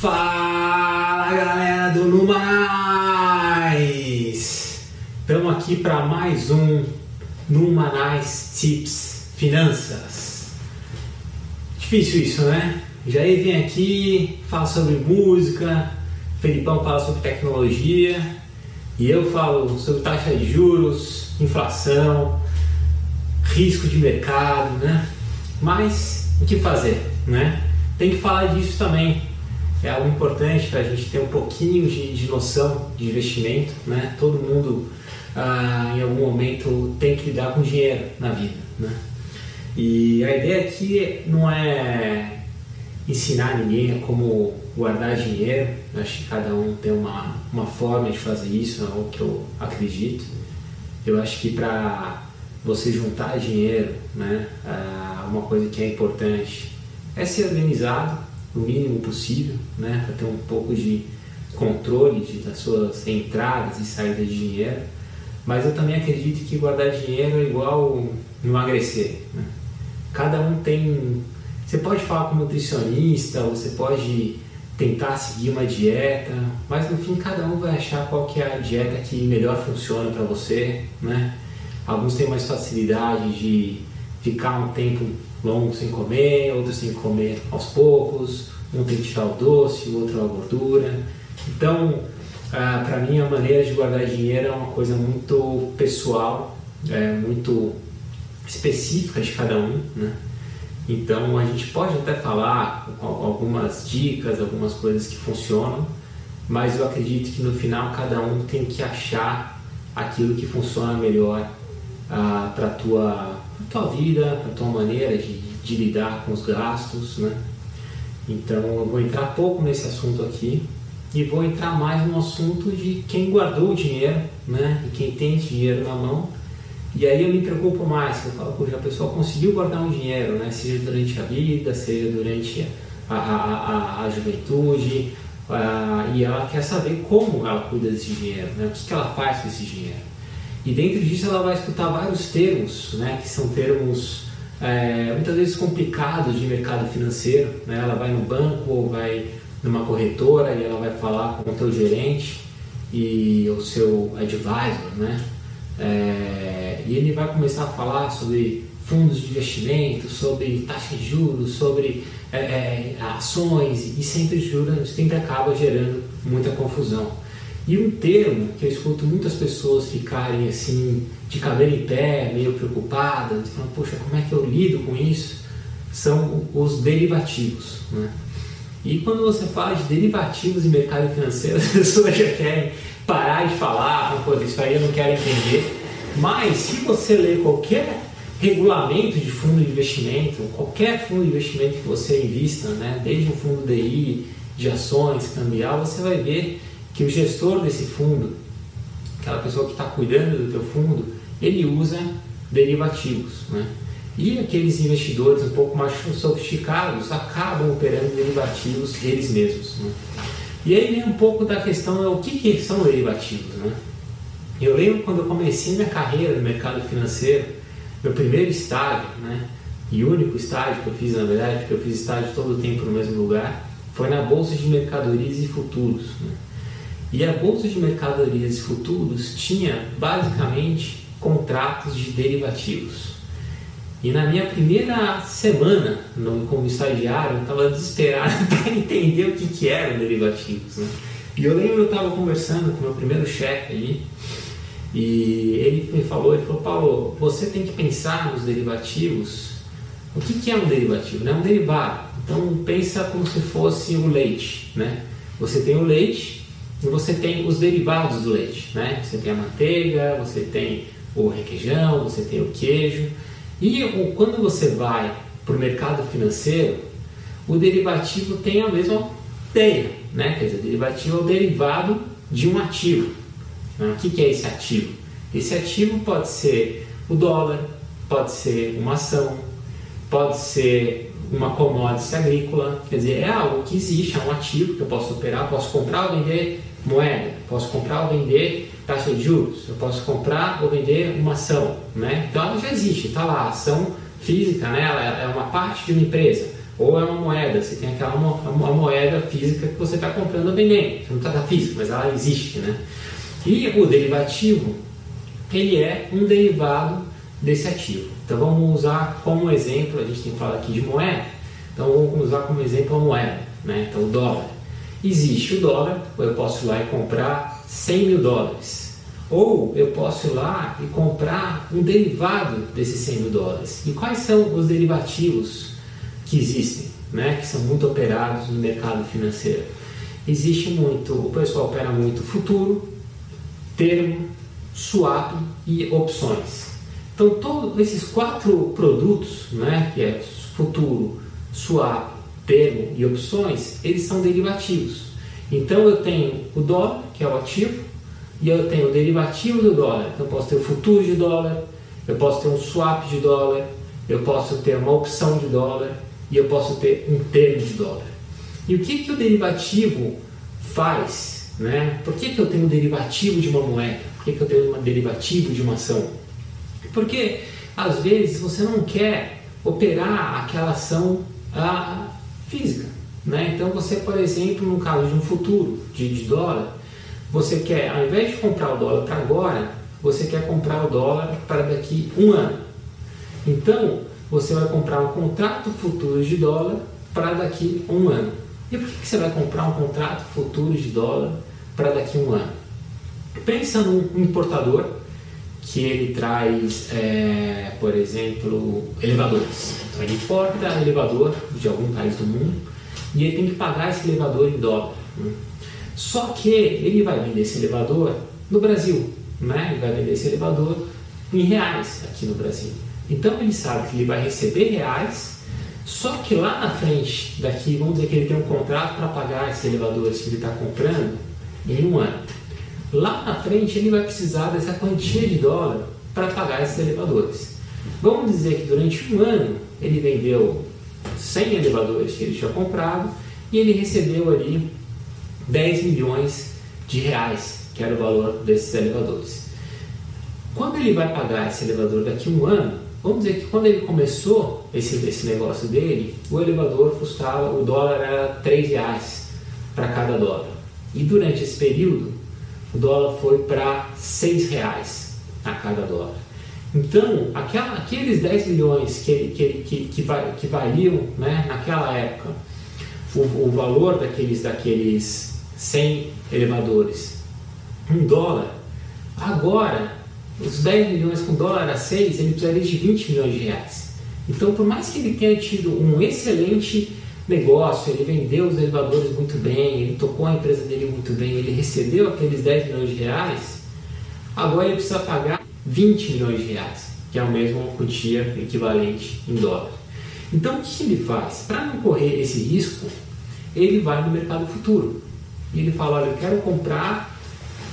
Fala galera do Numais! Estamos aqui para mais um Numanais Tips Finanças. Difícil isso, né? Jair vem aqui, fala sobre música, Felipão fala sobre tecnologia e eu falo sobre taxa de juros, inflação, risco de mercado, né? Mas o que fazer, né? Tem que falar disso também é algo importante para a gente ter um pouquinho de, de, noção de investimento, né? Todo mundo ah, em algum momento tem que lidar com dinheiro na vida, né? E a ideia aqui não é ensinar ninguém a como guardar dinheiro. Eu acho que cada um tem uma, uma forma de fazer isso, é o que eu acredito. Eu acho que para você juntar dinheiro, né, ah, uma coisa que é importante é ser organizado, o mínimo possível, né, para ter um pouco de controle de, das suas entradas e saídas de dinheiro. Mas eu também acredito que guardar dinheiro é igual emagrecer. Né? Cada um tem. Você pode falar com um nutricionista, você pode tentar seguir uma dieta, mas no fim cada um vai achar qual que é a dieta que melhor funciona para você, né? Alguns têm mais facilidade de ficar um tempo longo sem comer, outros sem comer aos poucos, um tem que tirar o doce, o outro a gordura. Então, ah, para mim, a maneira de guardar dinheiro é uma coisa muito pessoal, é muito específica de cada um, né? Então, a gente pode até falar algumas dicas, algumas coisas que funcionam, mas eu acredito que no final cada um tem que achar aquilo que funciona melhor para a tua tua vida, a tua maneira de, de lidar com os gastos, né? Então eu vou entrar pouco nesse assunto aqui e vou entrar mais no assunto de quem guardou o dinheiro, né? E quem tem dinheiro na mão. E aí eu me preocupo mais, eu falo, poxa, a pessoa conseguiu guardar um dinheiro, né? Seja durante a vida, seja durante a, a, a, a juventude, e ela quer saber como ela cuida desse dinheiro, né? O que ela faz com esse dinheiro. E dentro disso ela vai escutar vários termos, né, que são termos é, muitas vezes complicados de mercado financeiro. Né? Ela vai no banco ou vai numa corretora e ela vai falar com o teu gerente e o seu advisor, né? É, e ele vai começar a falar sobre fundos de investimento, sobre taxa de juros, sobre é, é ações e sempre, jura, sempre acaba gerando muita confusão. E um termo que eu escuto muitas pessoas ficarem assim, de cabelo em pé, meio preocupadas, falando, poxa, como é que eu lido com isso? São os derivativos. Né? E quando você fala de derivativos em mercado financeiro, as pessoas já querem parar de falar, pô, isso aí eu não quero entender. Mas se você ler qualquer regulamento de fundo de investimento, qualquer fundo de investimento que você invista, né, desde um fundo DI, de ações, cambial, você vai ver que o gestor desse fundo, aquela pessoa que está cuidando do teu fundo, ele usa derivativos, né? E aqueles investidores um pouco mais sofisticados acabam operando derivativos eles mesmos. Né? E aí vem um pouco da questão, é o que, que são derivativos, né? Eu lembro quando eu comecei minha carreira no mercado financeiro, meu primeiro estágio, né? E único estágio que eu fiz, na verdade, porque eu fiz estágio todo o tempo no mesmo lugar, foi na Bolsa de Mercadorias e Futuros. Né? E a Bolsa de Mercadorias e Futuros tinha basicamente contratos de derivativos. E na minha primeira semana no, como estagiário, eu estava desesperado para entender o que, que eram derivativos. Né? E eu lembro eu estava conversando com o meu primeiro chefe ali, e ele me falou, ele falou, Paulo, você tem que pensar nos derivativos. O que, que é um derivativo? É um derivado. Então pensa como se fosse o leite. Né? Você tem o leite, você tem os derivados do leite, né? Você tem a manteiga, você tem o requeijão, você tem o queijo. E quando você vai para o mercado financeiro, o derivativo tem a mesma ideia, né? Quer dizer, o derivativo é o derivado de um ativo. Né? O que é esse ativo? Esse ativo pode ser o dólar, pode ser uma ação, pode ser uma commodity agrícola, quer dizer, é algo que existe, é um ativo que eu posso operar, posso comprar ou vender moeda, posso comprar ou vender taxa de juros, eu posso comprar ou vender uma ação, né? Então ela já existe, está lá, a ação física, né? Ela é uma parte de uma empresa, Ou é uma moeda, você tem aquela uma moeda física que você está comprando ou vendendo. Você não está física, mas ela existe, né? E o derivativo, ele é um derivado desse ativo. Então vamos usar como exemplo, a gente tem falar aqui de moeda, então vamos usar como exemplo a moeda, né? Então o dólar. Existe o dólar, eu posso ir lá e comprar 100 mil dólares. Ou eu posso ir lá e comprar um derivado desses 100 mil dólares. E quais são os derivativos que existem, né? que são muito operados no mercado financeiro? Existe muito, o pessoal opera muito futuro, termo, swap e opções. Então, todos esses quatro produtos, né, que é futuro, swap, termo e opções, eles são derivativos. Então, eu tenho o dólar, que é o ativo, e eu tenho o derivativo do dólar. Então, eu posso ter o futuro de dólar, eu posso ter um swap de dólar, eu posso ter uma opção de dólar e eu posso ter um termo de dólar. E o que, que o derivativo faz? Né? Por que, que eu tenho um derivativo de uma moeda? Por que, que eu tenho um derivativo de uma ação? Porque às vezes você não quer operar aquela ação a, física. Né? Então você, por exemplo, no caso de um futuro de, de dólar, você quer, ao invés de comprar o dólar para agora, você quer comprar o dólar para daqui um ano. Então você vai comprar um contrato futuro de dólar para daqui um ano. E por que você vai comprar um contrato futuro de dólar para daqui um ano? Pensa num importador que ele traz, é, por exemplo, elevadores. Então ele importa elevador de algum país do mundo e ele tem que pagar esse elevador em dólar. Né? Só que ele vai vender esse elevador no Brasil, né? ele vai vender esse elevador em reais aqui no Brasil. Então ele sabe que ele vai receber reais, só que lá na frente, daqui, vamos dizer que ele tem um contrato para pagar esses elevadores que ele está comprando em um ano. Lá na frente ele vai precisar dessa quantia de dólar para pagar esses elevadores. Vamos dizer que durante um ano ele vendeu 100 elevadores que ele tinha comprado e ele recebeu ali 10 milhões de reais, que era o valor desses elevadores. Quando ele vai pagar esse elevador daqui a um ano, vamos dizer que quando ele começou esse, esse negócio dele, o elevador custava, o dólar era 3 reais para cada dólar. E durante esse período, o dólar foi para R$ reais a cada dólar. Então, aquela, aqueles 10 milhões que, que, que, que, que valiam né, naquela época, o, o, valor daqueles, daqueles 100 elevadores, um dólar, agora, os 10 milhões com dólar a 6, ele precisaria de 20 milhões de reais. Então, por mais que ele tenha tido um excelente negócio, ele vendeu os elevadores muito bem, ele tocou a empresa dele muito bem, ele recebeu aqueles 10 milhões de reais, agora ele precisa pagar 20 milhões de reais, que é a mesma quantia equivalente em dólar. Então o que ele faz? Para não correr esse risco, ele vai no mercado futuro. E ele fala, olha, eu quero comprar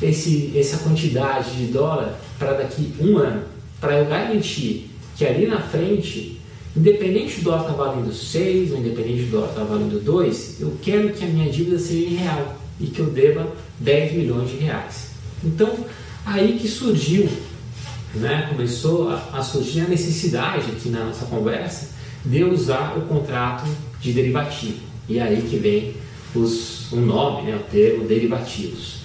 esse, essa quantidade de dólar para daqui um ano, para eu garantir que ali na frente Independente do dólar estar valendo 6 ou independente do dólar estar valendo 2, eu quero que a minha dívida seja em real e que eu deva 10 milhões de reais. Então, aí que surgiu, né, começou a, a surgir a necessidade aqui na nossa conversa de usar o contrato de derivativo. E aí que vem os, o nome, né, o termo derivativos.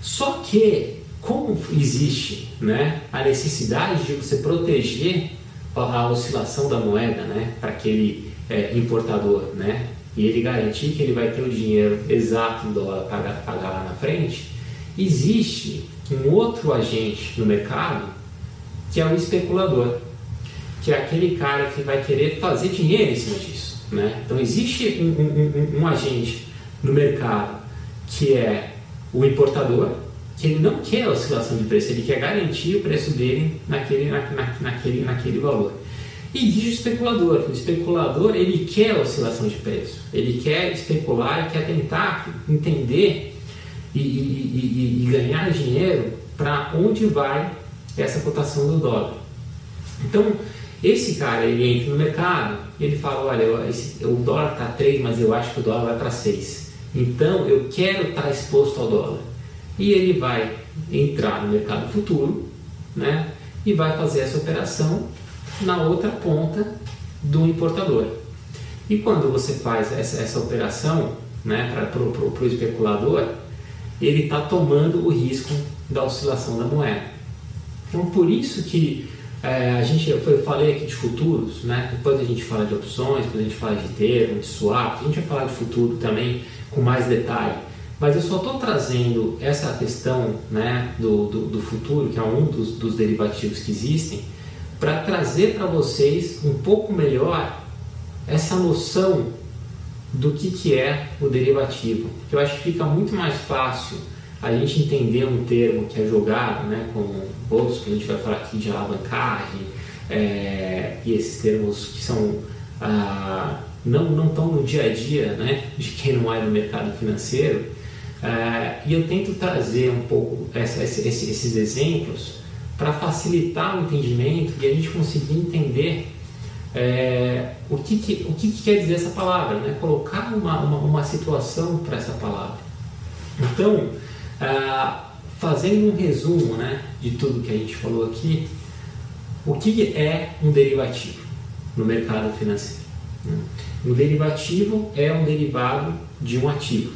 Só que, como existe né, a necessidade de você proteger a oscilação da moeda né, para aquele é, importador, né, e ele garantir que ele vai ter o dinheiro exato em dólar para pagar lá na frente, existe um outro agente no mercado que é o especulador, que é aquele cara que vai querer fazer dinheiro em cima disso. Né? Então existe um, um, um, um agente no mercado que é o importador, que ele não quer oscilação de preço, ele quer garantir o preço dele naquele, na, na, naquele, naquele valor. E diz o especulador, o especulador ele quer oscilação de preço, ele quer especular, quer tentar entender e, e, e, e ganhar dinheiro para onde vai essa cotação do dólar. Então, esse cara ele entra no mercado e ele fala, olha, esse, o dólar está 3, mas eu acho que o dólar vai para 6. Então eu quero estar tá exposto ao dólar e ele vai entrar no mercado futuro né, e vai fazer essa operação na outra ponta do importador. E quando você faz essa, essa operação né, para o especulador, ele está tomando o risco da oscilação da moeda. Então, por isso que é, a gente, eu falei aqui de futuros, né? depois a gente fala de opções, depois a gente fala de termo, de swap, a gente vai falar de futuro também com mais detalhe. Mas eu só estou trazendo essa questão né, do, do, do, futuro, que é um dos, dos derivativos que existem, para trazer para vocês um pouco melhor essa noção do que, que é o derivativo. Eu acho que fica muito mais fácil a gente entender um termo que é jogado, né, como outros que a gente vai falar aqui de alavancagem, é, e esses termos que são ah, não não estão no dia a dia, né, de quem não é no mercado financeiro. É, e eu tento trazer um pouco essa, esse, esses exemplos para facilitar o entendimento e a gente conseguir entender é, o, que, que o que, que, quer dizer essa palavra, né? colocar uma, uma, uma situação para essa palavra. Então, ah, fazendo um resumo né, de tudo que a gente falou aqui, o que é um derivativo no mercado financeiro? Né? Um derivativo é um derivado de um ativo.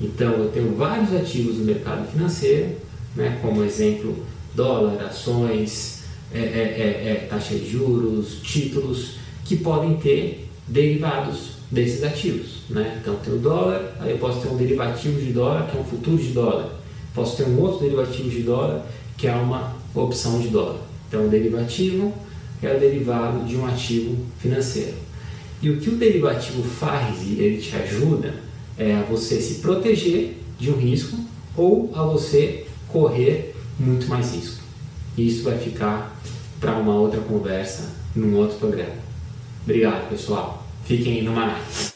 Então, eu tenho vários ativos no mercado financeiro, né, como exemplo, dólar, ações, é, é, é, é taxa de juros, títulos, que podem ter derivados desses ativos. Né? Então, tem o dólar, aí eu posso ter um derivativo de dólar, que é um futuro de dólar. Posso ter um outro derivativo de dólar, que é uma opção de dólar. Então, o derivativo é o derivado de um ativo financeiro. E o que o derivativo faz e ele te ajuda é a você se proteger de um risco ou a você correr muito mais risco. Isso vai ficar para uma outra conversa num outro programa. Obrigado, pessoal. Fiquem no mais.